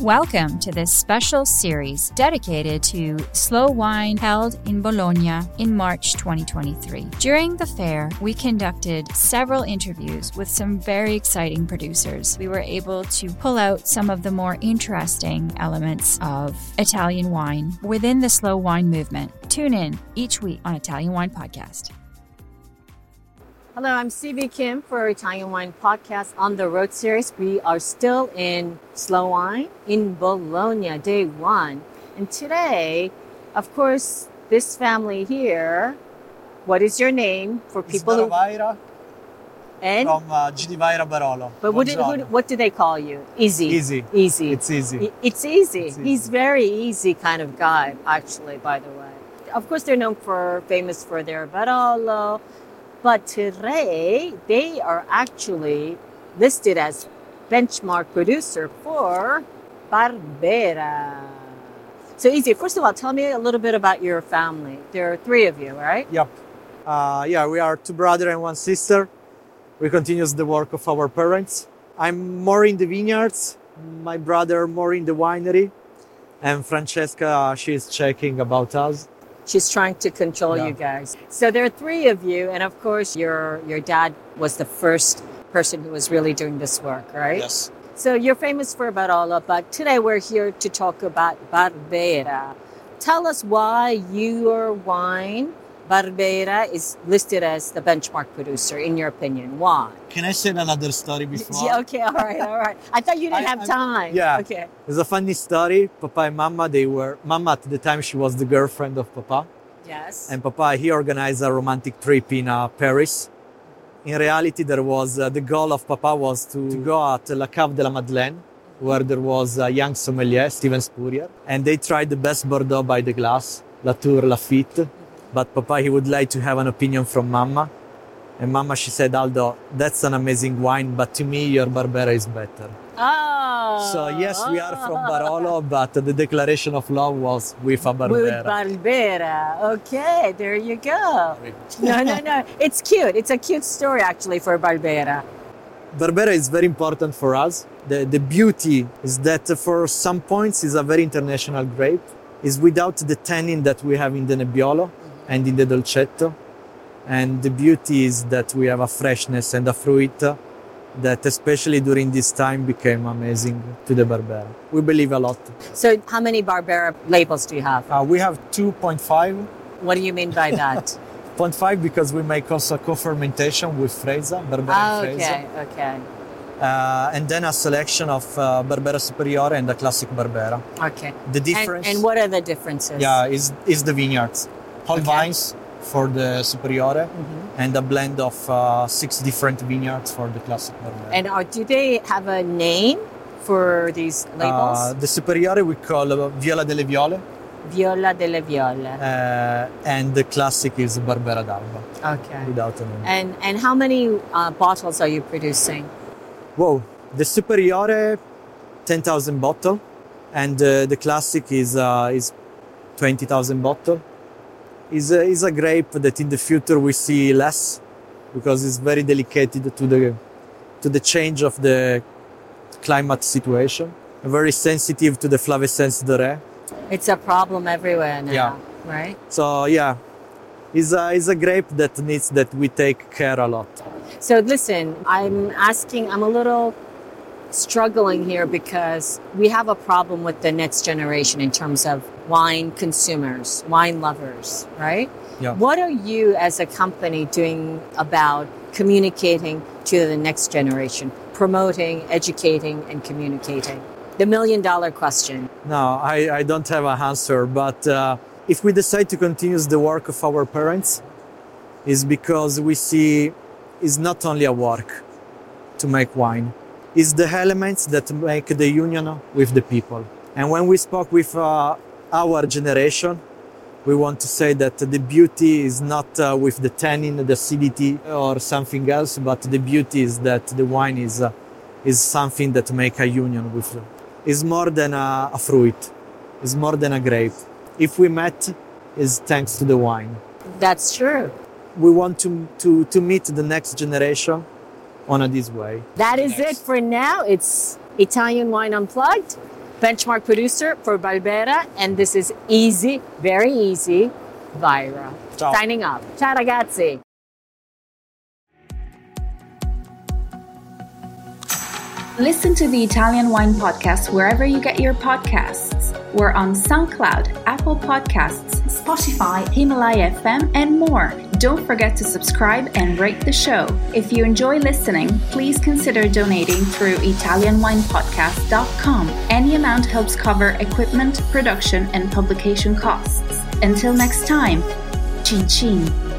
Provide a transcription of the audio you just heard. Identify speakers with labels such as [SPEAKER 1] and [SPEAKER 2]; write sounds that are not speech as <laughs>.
[SPEAKER 1] Welcome to this special series dedicated to slow wine held in Bologna in March 2023. During the fair, we conducted several interviews with some very exciting producers. We were able to pull out some of the more interesting elements of Italian wine within the slow wine movement. Tune in each week on Italian Wine Podcast.
[SPEAKER 2] Hello, I'm Stevie Kim for Italian Wine Podcast on the road series. We are still in Slow Wine in Bologna, day one. And today, of course, this family here, what is your name for people who.
[SPEAKER 3] Vajra
[SPEAKER 2] And?
[SPEAKER 3] from uh, GD Vajra Barolo.
[SPEAKER 2] But what, did, who, what do they call you? Easy.
[SPEAKER 3] Easy.
[SPEAKER 2] Easy.
[SPEAKER 3] It's easy.
[SPEAKER 2] It's easy.
[SPEAKER 3] It's
[SPEAKER 2] He's very easy kind of guy, actually, by the way. Of course, they're known for famous for their Barolo, but today they are actually listed as benchmark producer for Barbera. So easy. First of all, tell me a little bit about your family. There are three of you, right?
[SPEAKER 3] Yep. Uh, yeah, we are two brother and one sister. We continue the work of our parents. I'm more in the vineyards. My brother more in the winery, and Francesca she's checking about us.
[SPEAKER 2] She's trying to control
[SPEAKER 3] Yeah.
[SPEAKER 2] you guys. So there are three of you, and of course, your your dad was the first person who was really doing this work, right?
[SPEAKER 3] Yes.
[SPEAKER 2] So you're famous for Barolo, but today we're here to talk about Barbera. Tell us why your wine, Barbera, is listed as the benchmark producer, in your opinion. Why?
[SPEAKER 3] Can I say another story before?
[SPEAKER 2] Yeah, okay, all right, all right. I thought you didn't
[SPEAKER 3] I-
[SPEAKER 2] have
[SPEAKER 3] I'm-
[SPEAKER 2] time.
[SPEAKER 3] yeah.
[SPEAKER 2] Okay.
[SPEAKER 3] It's a funny story. Papa and Mama, they were Mama at the time she was the girlfriend of Papa.
[SPEAKER 2] Yes.
[SPEAKER 3] and Papa he organized a romantic trip in uh, Paris. In reality, there was uh, the goal of Papa was to, to go at La Cave de la Madeleine, where there was a young sommelier, Steven Spurrier, and they tried the best Bordeaux by the glass, Latour Lafite. But Papa he would like to have an opinion from Mama, and Mama she said, Aldo, that's an amazing wine, but to me your Barbera is better.
[SPEAKER 2] Oh.
[SPEAKER 3] So yes, we are from Barolo, but the declaration of love was with a
[SPEAKER 2] With
[SPEAKER 3] Barbera.
[SPEAKER 2] Barbera. Okay, there you go. No, no, no. <laughs> It's cute. It's a cute story actually for Barbera.
[SPEAKER 3] Barbera is very important for us. The, the beauty is that for some points is a very international grape. Is without the tannin that we have in the Nebbiolo and in the Dolcetto. And the beauty is that we have a freshness and a fruit that especially during this time became amazing to the Barbera. We believe a lot.
[SPEAKER 2] So, how many Barbera labels do you have?
[SPEAKER 3] Uh, we have 2.5.
[SPEAKER 2] What do you mean by that? <laughs>
[SPEAKER 3] 0.5 because we make also co-fermentation with Freisa, Barbera
[SPEAKER 2] oh,
[SPEAKER 3] and Freisa.
[SPEAKER 2] okay, okay,
[SPEAKER 3] Uh, and then a selection of uh, Barbera Superiore and a classic Barbera.
[SPEAKER 2] okay.
[SPEAKER 3] The
[SPEAKER 2] And,
[SPEAKER 3] difference,
[SPEAKER 2] and what are the differences?
[SPEAKER 3] yeah, is is the vineyards, whole
[SPEAKER 2] Okay.
[SPEAKER 3] vines for the Superiore,
[SPEAKER 2] Mhm.
[SPEAKER 3] and a blend of uh, six different vineyards for the classic Barbera.
[SPEAKER 2] And are, do they have a name for these labels?
[SPEAKER 3] Uh, the Superiore we call uh, Viola delle Viole,
[SPEAKER 2] Viola delle Viole.
[SPEAKER 3] uh, and the classic is Barbera d'Alba,
[SPEAKER 2] Okay.
[SPEAKER 3] without a name.
[SPEAKER 2] And and how many uh, bottles are you producing?
[SPEAKER 3] Whoa, the Superiore, 10,000 bottle, and uh, the classic is uh, is 20,000 bottle. Is a, is a grape that in the future we see less because it's very delicate to the to the change of the climate situation. Very sensitive to the flavescence dorée.
[SPEAKER 2] It's a problem everywhere now,
[SPEAKER 3] Yeah.
[SPEAKER 2] right?
[SPEAKER 3] So yeah, is a is a grape that needs that we take care a lot.
[SPEAKER 2] So listen, I'm asking, I'm a little struggling here because we have a problem with the next generation in terms of wine consumers, wine lovers, right?
[SPEAKER 3] Yeah.
[SPEAKER 2] What are you as a company doing about communicating to the next generation, promoting, educating, and communicating? The million dollar question.
[SPEAKER 3] No, I, I don't have an answer, but uh, if we decide to continue the work of our parents, is because we see it's not only a work to make wine, it's the elements that make the union with the people. And when we spoke with uh, our generation. We want to say that the beauty is not uh, with the tannin, the acidity, or something else, but the beauty is that the wine is uh, is something that make a union with. Is more than a, a fruit. it's more than a grape. If we met, is thanks to the wine.
[SPEAKER 2] That's true.
[SPEAKER 3] We want to to to meet the next generation on a this way.
[SPEAKER 2] That is it for now. It's Italian Wine Unplugged, benchmark producer for Barbera, and this is easy, very easy, Vajra.
[SPEAKER 3] Ciao.
[SPEAKER 2] Signing off. Ciao ragazzi.
[SPEAKER 4] Listen to the Italian Wine Podcast wherever you get your podcasts. We're on SoundCloud, Apple Podcasts, Spotify, Himalaya FM, and more. Don't forget to subscribe and rate the show. If you enjoy listening, please consider donating through ItalianWinePodcast.com. Any amount helps cover equipment, production, and publication costs. Until next time, chin chin.